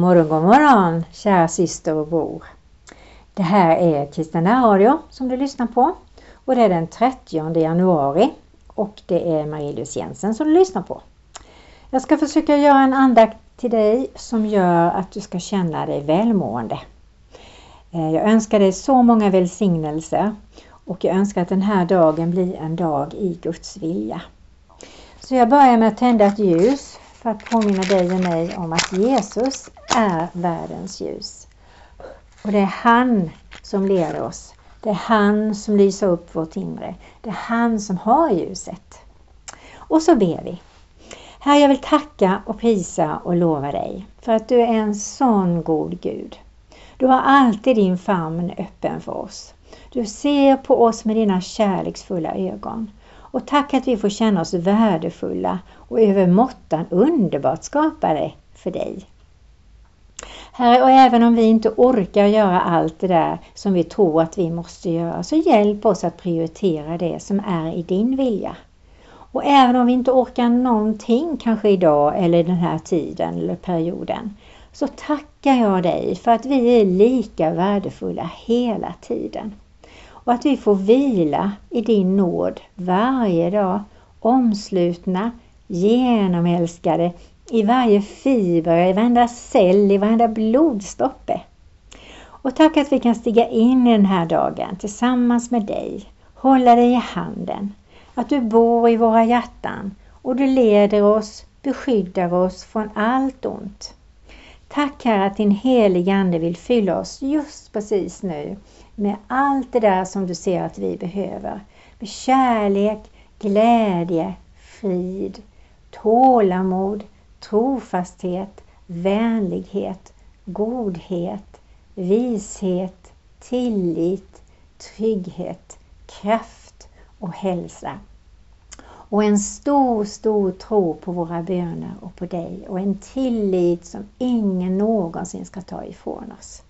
Morgon, god morgon kära syster och bror. Det här är Kristina Radio som du lyssnar på och det är den 30 januari och det är Marie-Louise Jensen som du lyssnar på. Jag ska försöka göra en andakt till dig som gör att du ska känna dig välmående. Eh, jag önskar dig så många välsignelser och jag önskar att den här dagen blir en dag i Guds vilja. Så jag börjar med att tända ett ljus för att påminna dig och mig om att Jesus är världens ljus. Och det är han som leder oss. Det är han som lyser upp vårt inre. Det är han som har ljuset. Och så ber vi. Herre, jag vill tacka och prisa och lova dig för att du är en sån god Gud. Du har alltid din famn öppen för oss. Du ser på oss med dina kärleksfulla ögon. Och tack att vi får känna oss värdefulla och över måttan underbart skapade för dig. Herre, och även om vi inte orkar göra allt det där som vi tror att vi måste göra, så hjälp oss att prioritera det som är i din vilja. Och även om vi inte orkar någonting kanske idag eller den här tiden eller perioden, så tackar jag dig för att vi är lika värdefulla hela tiden. Och att vi får vila i din nåd varje dag, omslutna, genomälskade i varje fiber, i varenda cell, i varenda blodstoppe. Och tack att vi kan stiga in i den här dagen tillsammans med dig, hålla dig i handen, att du bor i våra hjärtan och du leder oss, beskyddar oss från allt ont. Tack Herre att din heliga Ande vill fylla oss just precis nu med allt det där som du ser att vi behöver. Med kärlek, glädje, frid, tålamod, trofasthet, vänlighet, godhet, vishet, tillit, trygghet, kraft och hälsa. Och en stor, stor tro på våra böner och på dig och en tillit som ingen någonsin ska ta ifrån oss.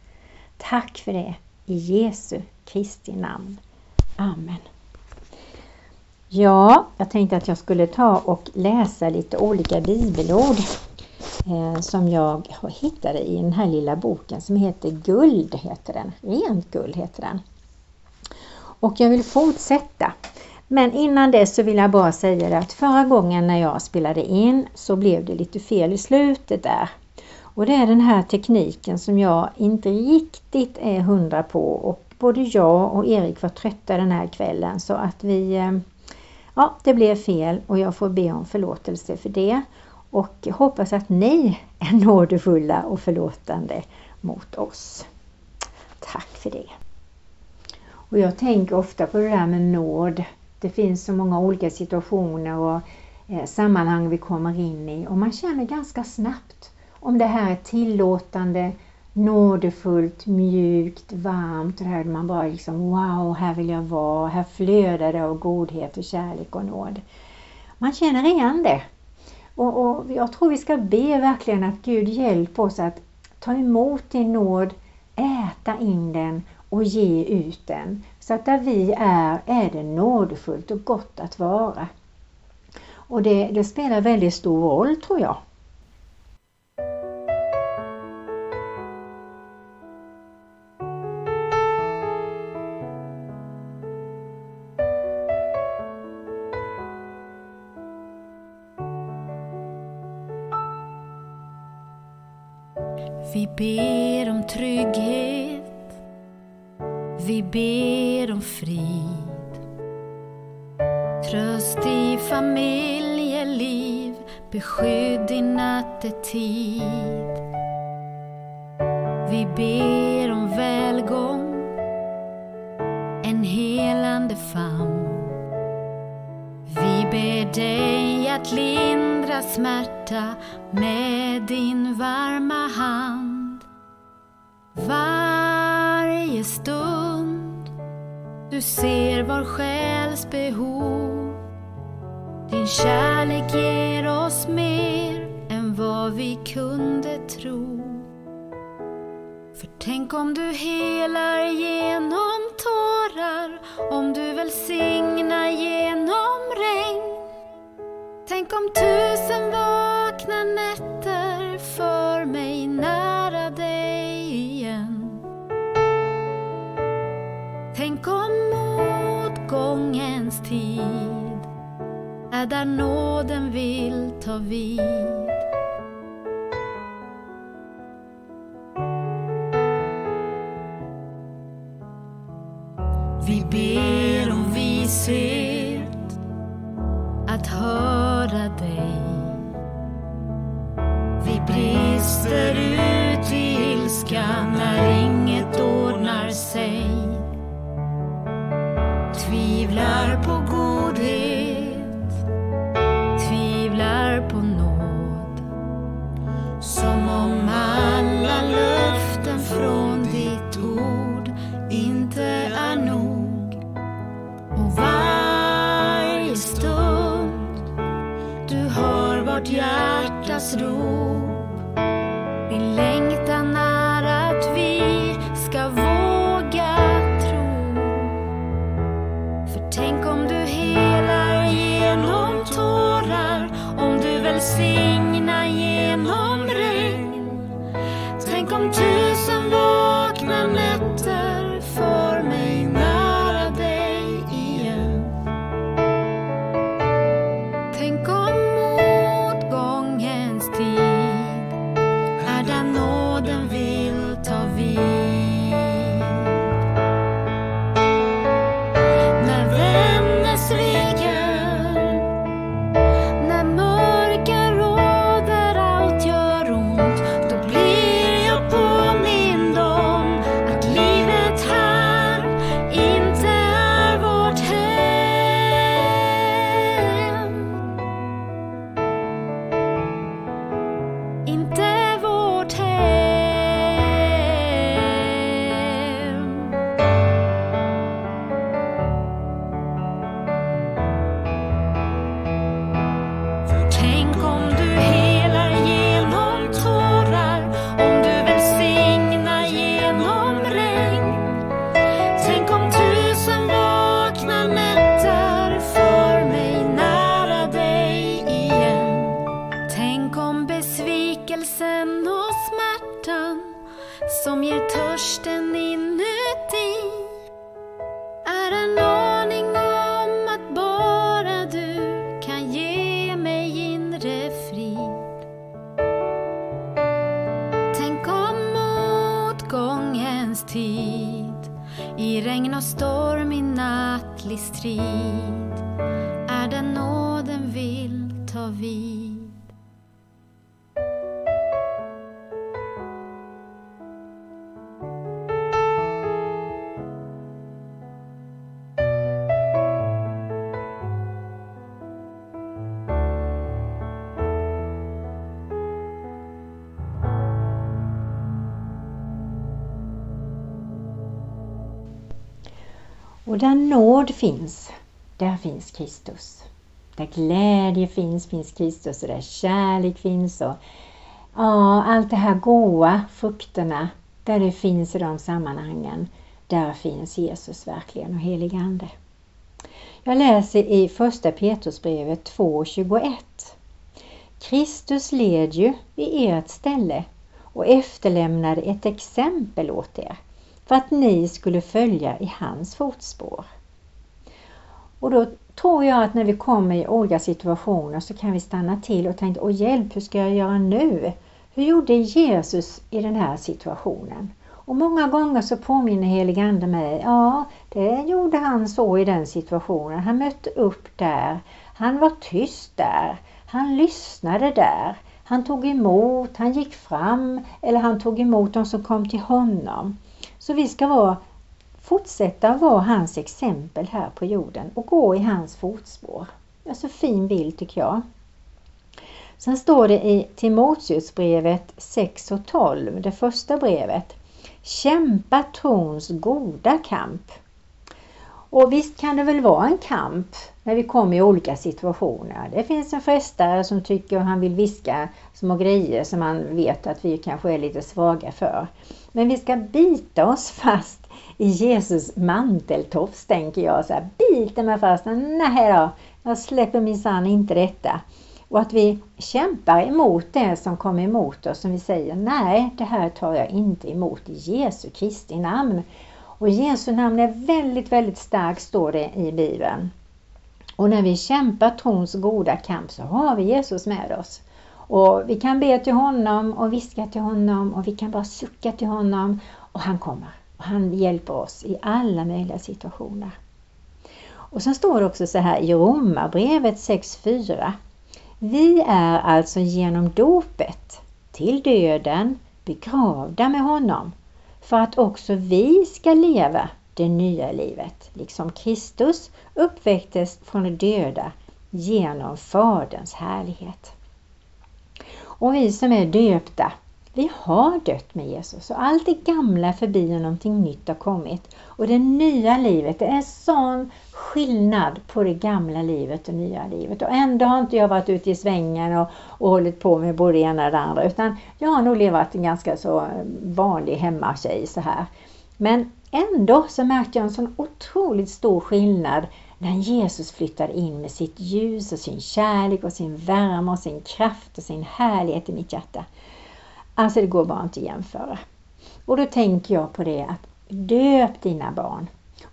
Tack för det i Jesu Kristi namn. Amen. Ja, jag tänkte att jag skulle ta och läsa lite olika bibelord eh, som jag hittade i den här lilla boken som heter Guld, heter den. Rent guld heter den. Och jag vill fortsätta. Men innan det så vill jag bara säga att förra gången när jag spelade in så blev det lite fel i slutet där. Och det är den här tekniken som jag inte riktigt är hundra på och både jag och Erik var trötta den här kvällen så att vi eh, Ja, det blev fel och jag får be om förlåtelse för det och hoppas att ni är nådefulla och förlåtande mot oss. Tack för det. Och jag tänker ofta på det där med nåd. Det finns så många olika situationer och eh, sammanhang vi kommer in i och man känner ganska snabbt om det här är tillåtande, nådefullt, mjukt, varmt. Det här man bara liksom wow, här vill jag vara. Här flödar det av godhet och kärlek och nåd. Man känner igen det. Och, och jag tror vi ska be verkligen att Gud hjälper oss att ta emot din nåd, äta in den och ge ut den. Så att där vi är, är det nådefullt och gott att vara. Och det, det spelar väldigt stor roll tror jag. Tid. Vi ber om välgång, en helande famn. Vi ber dig att lindra smärta med din varma hand. Varje stund du ser var själs behov. Din kärlek ger oss mer vad vi kunde tro. För tänk om du helar genom tårar, om du välsignar genom regn. Tänk om tusen vakna nätter för mig nära dig igen. Tänk om motgångens tid är där nåden vill ta vid. Vi ber om vishet att höra dig. Do. Och där nåd finns, där finns Kristus. Där glädje finns, finns Kristus och där kärlek finns och ja, allt det här goa, frukterna, där det finns i de sammanhangen, där finns Jesus verkligen och helig Ande. Jag läser i första Petrusbrevet 2.21. Kristus led ju i ert ställe och efterlämnade ett exempel åt er för att ni skulle följa i hans fotspår. Och då tror jag att när vi kommer i olika situationer så kan vi stanna till och tänka, åh hjälp, hur ska jag göra nu? Hur gjorde Jesus i den här situationen? Och många gånger så påminner heligande mig, ja, det gjorde han så i den situationen. Han mötte upp där. Han var tyst där. Han lyssnade där. Han tog emot, han gick fram eller han tog emot de som kom till honom. Så vi ska vara, fortsätta vara hans exempel här på jorden och gå i hans fotspår. Så fin bild tycker jag. Sen står det i Timoteusbrevet 6 och 12, det första brevet. Kämpa trons goda kamp. Och visst kan det väl vara en kamp när vi kommer i olika situationer. Det finns en frestare som tycker att han vill viska små grejer som han vet att vi kanske är lite svaga för. Men vi ska bita oss fast i Jesus manteltofs tänker jag. Så här, biter mig fast. Nej då, jag släpper minsann inte detta. Och att vi kämpar emot det som kommer emot oss, som vi säger nej, det här tar jag inte emot i Jesu Kristi namn. Och Jesu namn är väldigt, väldigt starkt står det i Bibeln. Och när vi kämpar trons goda kamp så har vi Jesus med oss. Och Vi kan be till honom och viska till honom och vi kan bara sucka till honom och han kommer. Och Han hjälper oss i alla möjliga situationer. Och sen står det också så här i Romarbrevet 6.4. Vi är alltså genom dopet till döden begravda med honom för att också vi ska leva det nya livet, liksom Kristus uppväcktes från de döda genom Faderns härlighet. Och vi som är döpta, vi har dött med Jesus och allt det gamla är förbi och någonting nytt har kommit. Och det nya livet, det är sån skillnad på det gamla livet och nya livet. Och ändå har inte jag varit ute i svängen och, och hållit på med både det ena och det andra utan jag har nog levat en ganska så vanlig hemmatjej så här. Men ändå så märkte jag en sån otroligt stor skillnad när Jesus flyttade in med sitt ljus och sin kärlek och sin värme och sin kraft och sin härlighet i mitt hjärta. Alltså det går bara inte att jämföra. Och då tänker jag på det att döp dina barn.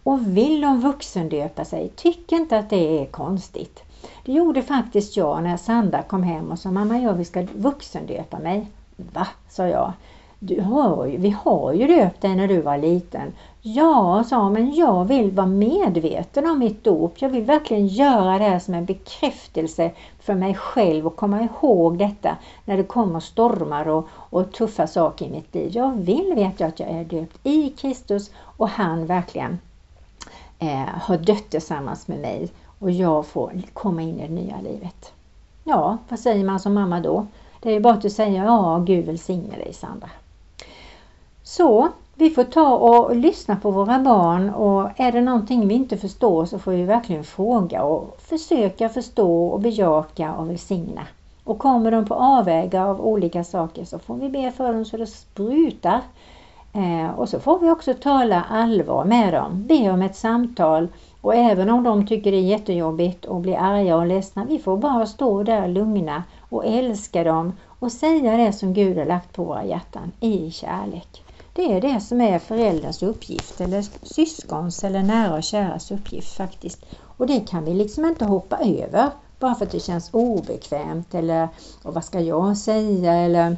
Och vill de vuxendöpa sig, tyck inte att det är konstigt. Det gjorde faktiskt jag när Sandra kom hem och sa mamma jag ska vuxendöpa mig. Va, sa jag. Du har ju, vi har ju döpt dig när du var liten. Ja, sa men jag vill vara medveten om mitt dop. Jag vill verkligen göra det här som en bekräftelse för mig själv och komma ihåg detta när det kommer stormar och, och tuffa saker i mitt liv. Jag vill veta att jag är döpt i Kristus och han verkligen eh, har dött tillsammans med mig och jag får komma in i det nya livet. Ja, vad säger man som mamma då? Det är ju bara att säga ja, Gud välsigne dig Sandra. Så vi får ta och lyssna på våra barn och är det någonting vi inte förstår så får vi verkligen fråga och försöka förstå och bejaka och välsigna. Och kommer de på avvägar av olika saker så får vi be för dem så det sprutar. Eh, och så får vi också tala allvar med dem, be om ett samtal och även om de tycker det är jättejobbigt och blir arga och ledsna, vi får bara stå där lugna och älska dem och säga det som Gud har lagt på våra hjärtan i kärlek. Det är det som är förälderns uppgift eller syskons eller nära och käras uppgift faktiskt. Och det kan vi liksom inte hoppa över bara för att det känns obekvämt eller och vad ska jag säga eller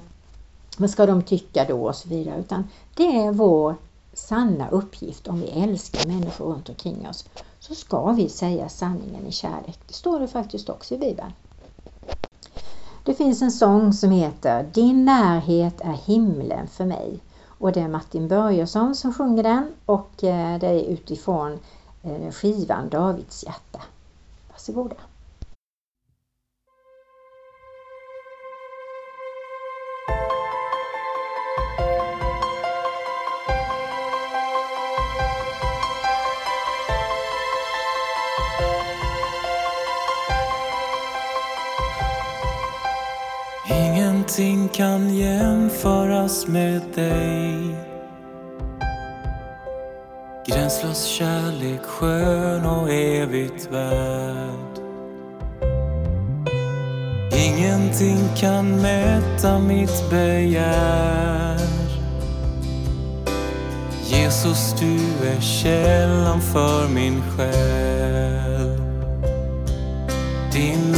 vad ska de tycka då och så vidare. Utan det är vår sanna uppgift om vi älskar människor runt omkring oss så ska vi säga sanningen i kärlek. Det står det faktiskt också i Bibeln. Det finns en sång som heter Din närhet är himlen för mig. Och det är Martin Börjesson som sjunger den och eh, det är utifrån eh, skivan Davids hjärta. Varsågoda! Kan jämföras med dig. Gränslös kärlek, skön och evigt värd. Ingenting kan mäta mitt begär. Jesus, du är källan för min själ. Din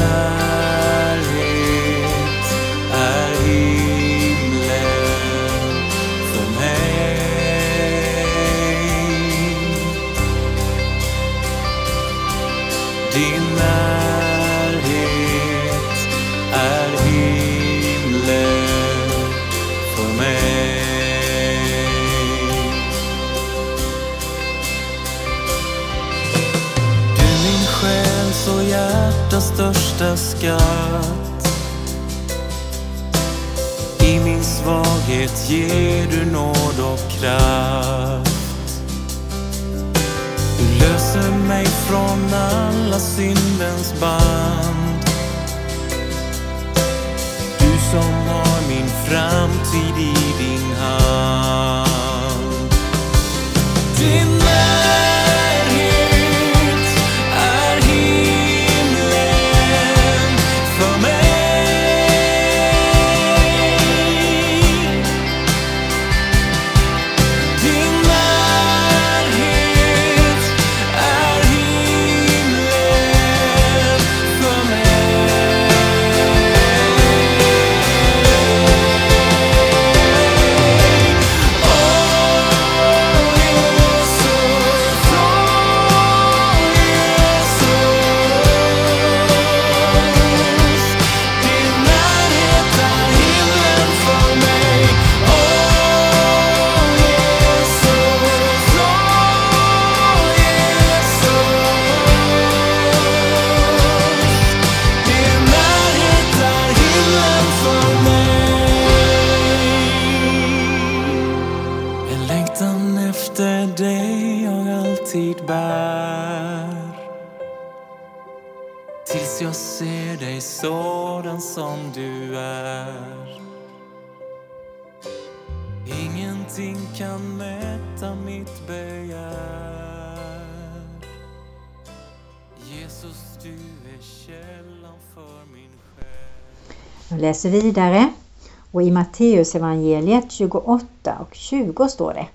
största skatt. I min svaghet ger du nåd och kraft. Du löser mig från alla syndens band. Du som har min framtid i din hand. Läser vidare och i Matteus evangeliet 28 och 20 står det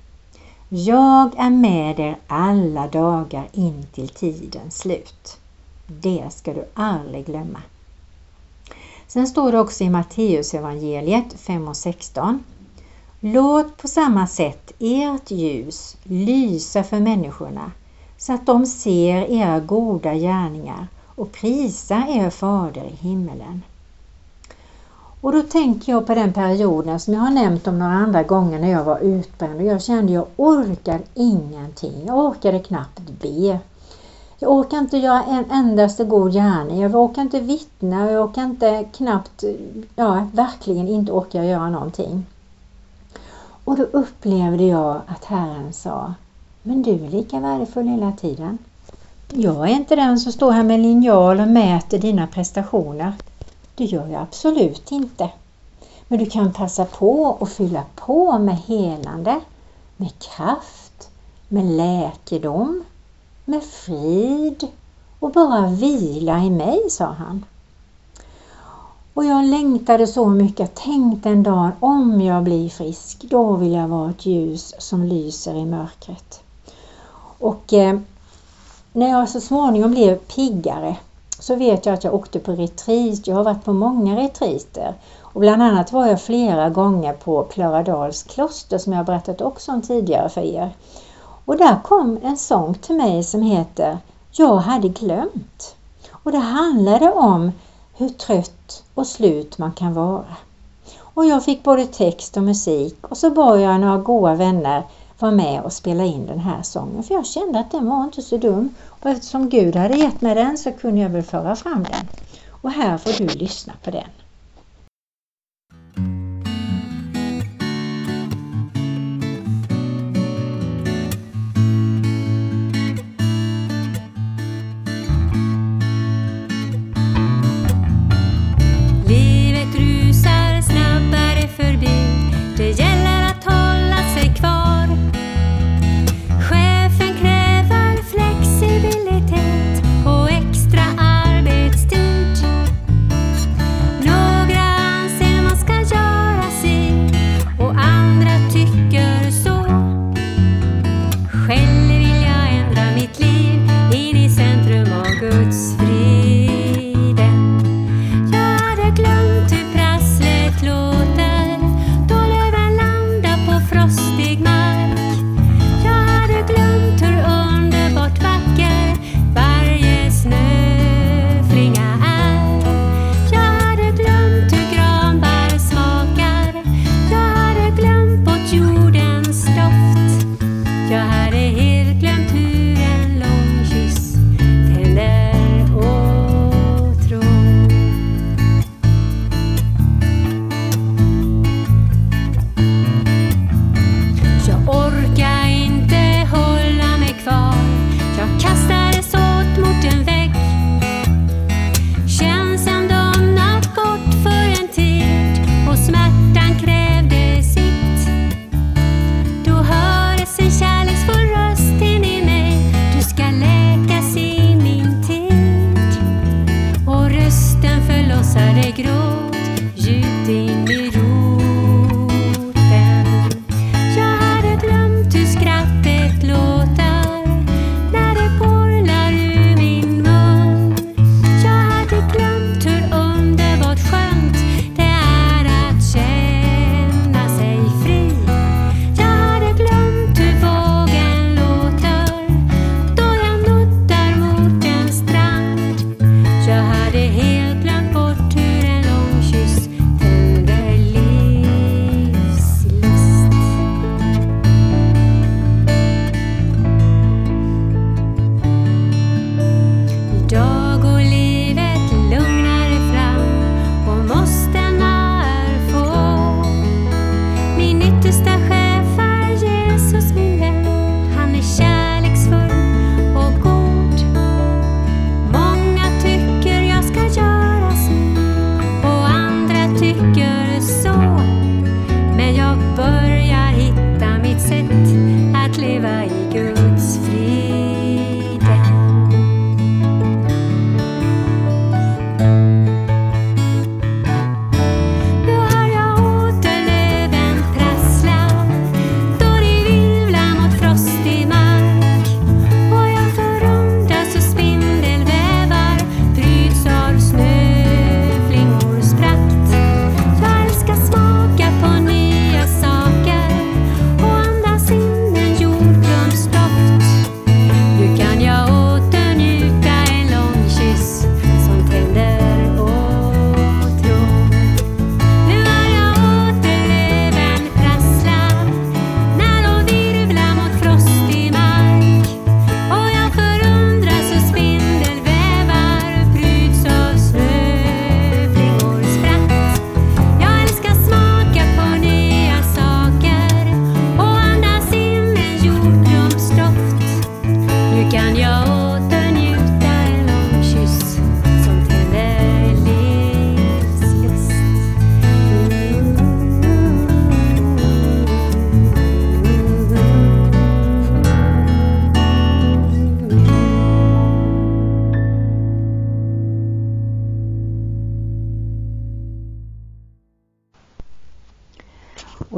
Jag är med er alla dagar in till tidens slut. Det ska du aldrig glömma. Sen står det också i Matteus evangeliet 5 och 16 Låt på samma sätt ert ljus lysa för människorna så att de ser era goda gärningar och prisar er fader i himmelen. Och då tänker jag på den perioden som jag har nämnt om några andra gånger när jag var utbränd och jag kände jag orkar ingenting. Jag orkade knappt be. Jag orkar inte göra en endaste god gärning. Jag orkar inte vittna. Jag orkar inte knappt, ja verkligen inte orkar göra någonting. Och då upplevde jag att Herren sa Men du är lika värdefull hela tiden. Jag är inte den som står här med linjal och mäter dina prestationer. Det gör jag absolut inte. Men du kan passa på att fylla på med helande, med kraft, med läkedom, med frid och bara vila i mig, sa han. Och jag längtade så mycket. Jag tänkte en dag om jag blir frisk, då vill jag vara ett ljus som lyser i mörkret. Och eh, när jag så småningom blev piggare så vet jag att jag åkte på retreat. Jag har varit på många retreater. Och bland annat var jag flera gånger på Plöradals kloster som jag berättat också om tidigare för er. Och där kom en sång till mig som heter Jag hade glömt. Och det handlade om hur trött och slut man kan vara. Och jag fick både text och musik och så bad jag några goda vänner vara med och spela in den här sången för jag kände att den var inte så dum. Och eftersom Gud hade gett mig den så kunde jag väl föra fram den. Och här får du lyssna på den.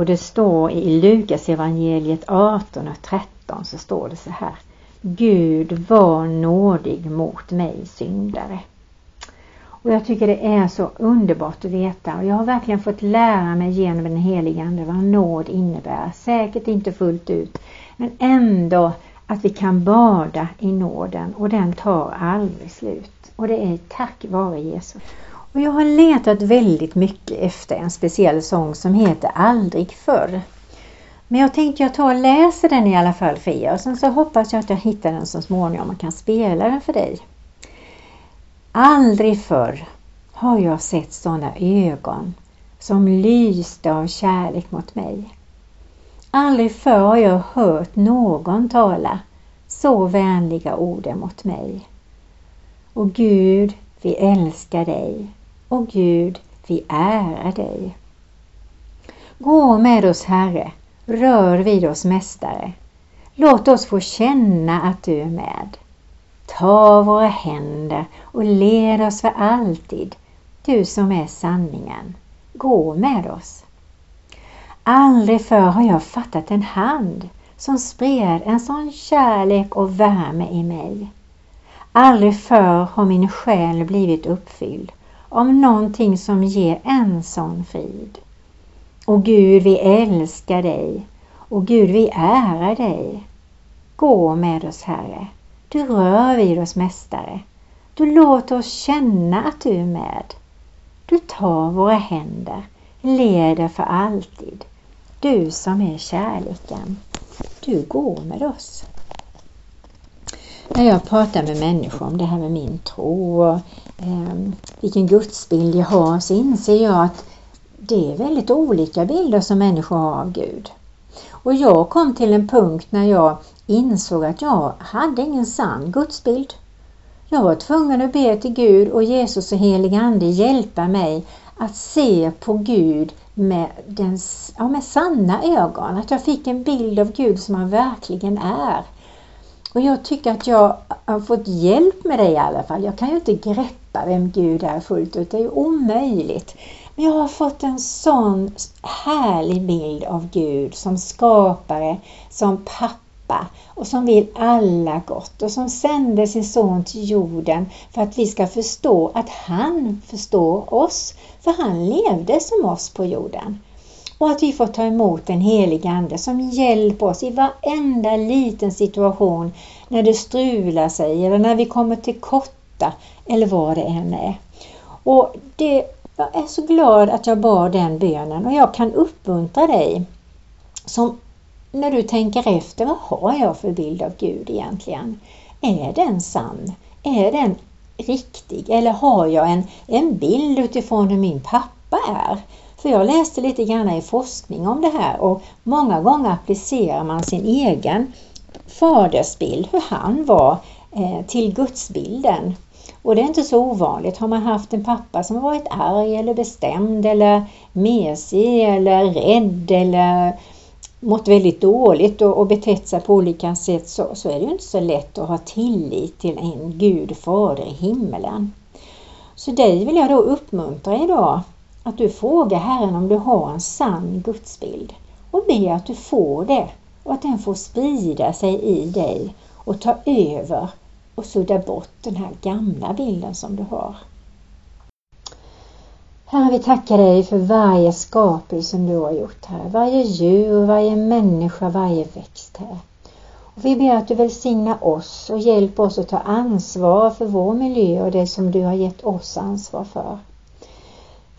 Det står i Lukas evangeliet 18 och 13 så står det så här. Gud var nådig mot mig syndare. Och jag tycker det är så underbart att veta och jag har verkligen fått lära mig genom den helige Ande vad nåd innebär. Säkert inte fullt ut men ändå att vi kan bada i nåden och den tar aldrig slut. Och det är tack vare Jesus. Och jag har letat väldigt mycket efter en speciell sång som heter Aldrig förr. Men jag tänkte jag tar och läser den i alla fall för er och sen så hoppas jag att jag hittar den så småningom och kan spela den för dig. Aldrig förr har jag sett sådana ögon som lyste av kärlek mot mig. Aldrig förr har jag hört någon tala så vänliga ord mot mig. Och Gud, vi älskar dig. Och Gud, vi ärar dig. Gå med oss Herre, rör vid oss Mästare. Låt oss få känna att du är med. Ta våra händer och led oss för alltid, du som är sanningen. Gå med oss. Aldrig förr har jag fattat en hand som spred en sån kärlek och värme i mig. Aldrig förr har min själ blivit uppfylld av någonting som ger en sån frid. Och Gud, vi älskar dig och Gud, vi ärar dig. Gå med oss, Herre. Du rör vid oss, Mästare. Du låter oss känna att du är med. Du tar våra händer, leder för alltid. Du som är kärleken. Du går med oss. När jag pratar med människor om det här med min tro och Ehm, vilken gudsbild jag har så inser jag att det är väldigt olika bilder som människor har av Gud. Och jag kom till en punkt när jag insåg att jag hade ingen sann gudsbild. Jag var tvungen att be till Gud och Jesus och helig Ande hjälpa mig att se på Gud med, den, ja, med sanna ögon. Att jag fick en bild av Gud som han verkligen är. Och jag tycker att jag har fått hjälp med det i alla fall. Jag kan ju inte greppa vem Gud är fullt ut. Det är ju omöjligt. Men jag har fått en sån härlig bild av Gud som skapare, som pappa och som vill alla gott och som sände sin son till jorden för att vi ska förstå att han förstår oss. För han levde som oss på jorden. Och att vi får ta emot den helige Ande som hjälper oss i varenda liten situation när det strular sig eller när vi kommer till korta eller vad det än är. Och det, jag är så glad att jag bad den bönen och jag kan uppmuntra dig som när du tänker efter, vad har jag för bild av Gud egentligen? Är den sann? Är den riktig? Eller har jag en, en bild utifrån hur min pappa är? För jag läste lite grann i forskning om det här och många gånger applicerar man sin egen fadersbild, hur han var, eh, till gudsbilden. Och det är inte så ovanligt. Har man haft en pappa som har varit arg eller bestämd eller mesig eller rädd eller mått väldigt dåligt och, och betett sig på olika sätt så, så är det ju inte så lätt att ha tillit till en Gud fader i himmelen. Så dig vill jag då uppmuntra idag att du frågar Herren om du har en sann gudsbild och be att du får det och att den får sprida sig i dig och ta över och sudda bort den här gamla bilden som du har. Herre, vi tackar dig för varje skapelse som du har gjort här. Varje djur, varje människa, varje växt här. Och vi ber att du välsignar oss och hjälper oss att ta ansvar för vår miljö och det som du har gett oss ansvar för.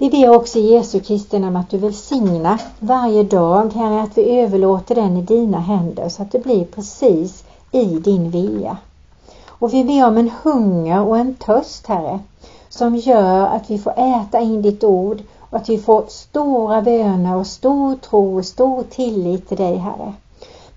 Vi ber också Jesu Kristi namn att du välsignar varje dag, Herre, att vi överlåter den i dina händer så att det blir precis i din vilja. Och vi ber om en hunger och en törst, Herre, som gör att vi får äta in ditt ord och att vi får stora böner och stor tro och stor tillit till dig, Herre.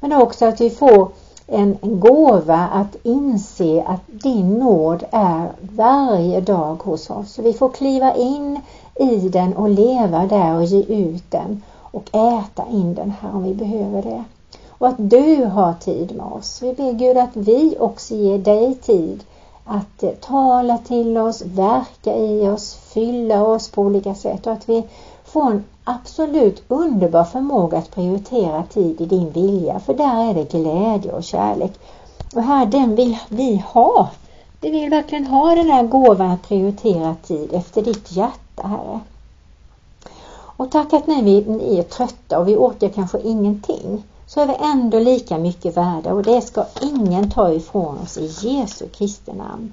Men också att vi får en gåva att inse att din nåd är varje dag hos oss. Så vi får kliva in i den och leva där och ge ut den och äta in den här om vi behöver det. Och att du har tid med oss. Vi ber Gud att vi också ger dig tid att eh, tala till oss, verka i oss, fylla oss på olika sätt och att vi får en absolut underbar förmåga att prioritera tid i din vilja för där är det glädje och kärlek. Och här den vill vi ha. Vi vill verkligen ha den här gåvan att prioritera tid efter ditt hjärta Herre. Och tack att när vi är trötta och vi orkar kanske ingenting så är vi ändå lika mycket värda och det ska ingen ta ifrån oss i Jesu Kristi namn.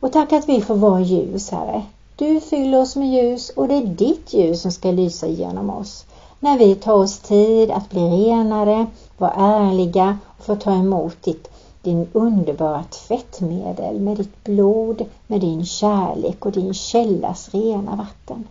Och tack att vi får vara ljus, Herre. Du fyller oss med ljus och det är ditt ljus som ska lysa genom oss. När vi tar oss tid att bli renare, vara ärliga och få ta emot ditt, din underbara tvättmedel med ditt blod, med din kärlek och din källas rena vatten.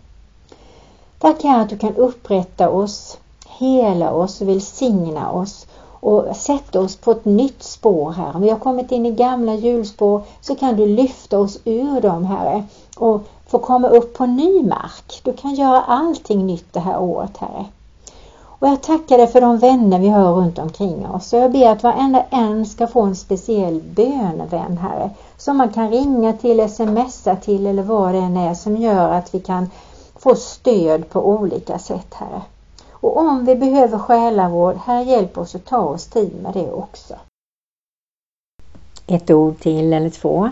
Tack Herre att du kan upprätta oss, hela oss och välsigna oss och sätta oss på ett nytt spår här. Om vi har kommit in i gamla hjulspår så kan du lyfta oss ur dem Herre och få komma upp på ny mark. Du kan göra allting nytt det här året Herre. Och jag tackar dig för de vänner vi har runt omkring oss. Och jag ber att varenda en ska få en speciell bönevän Herre. Som man kan ringa till, smsa till eller vad det än är som gör att vi kan få stöd på olika sätt Herre. Och om vi behöver själavård, herre hjälp oss att ta oss tid med det också. Ett ord till eller två.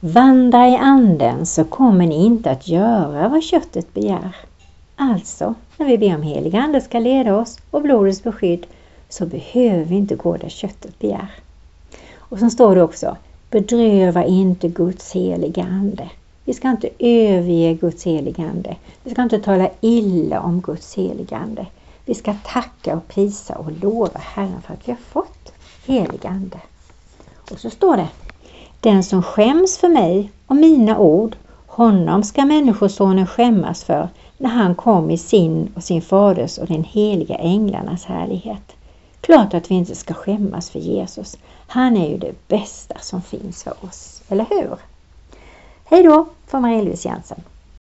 Vandra i anden så kommer ni inte att göra vad köttet begär. Alltså, när vi ber om helig ande ska leda oss och blodets beskydd så behöver vi inte gå där köttet begär. Och så står det också, bedröva inte Guds heliga ande. Vi ska inte överge Guds heliga Ande. Vi ska inte tala illa om Guds heliga Ande. Vi ska tacka och prisa och lova Herren för att vi har fått helig Ande. Och så står det Den som skäms för mig och mina ord, honom ska Människosonen skämmas för när han kom i sin och sin faders och den heliga änglarnas härlighet. Klart att vi inte ska skämmas för Jesus. Han är ju det bästa som finns för oss, eller hur? Hej då från Marie-Louise Jensen.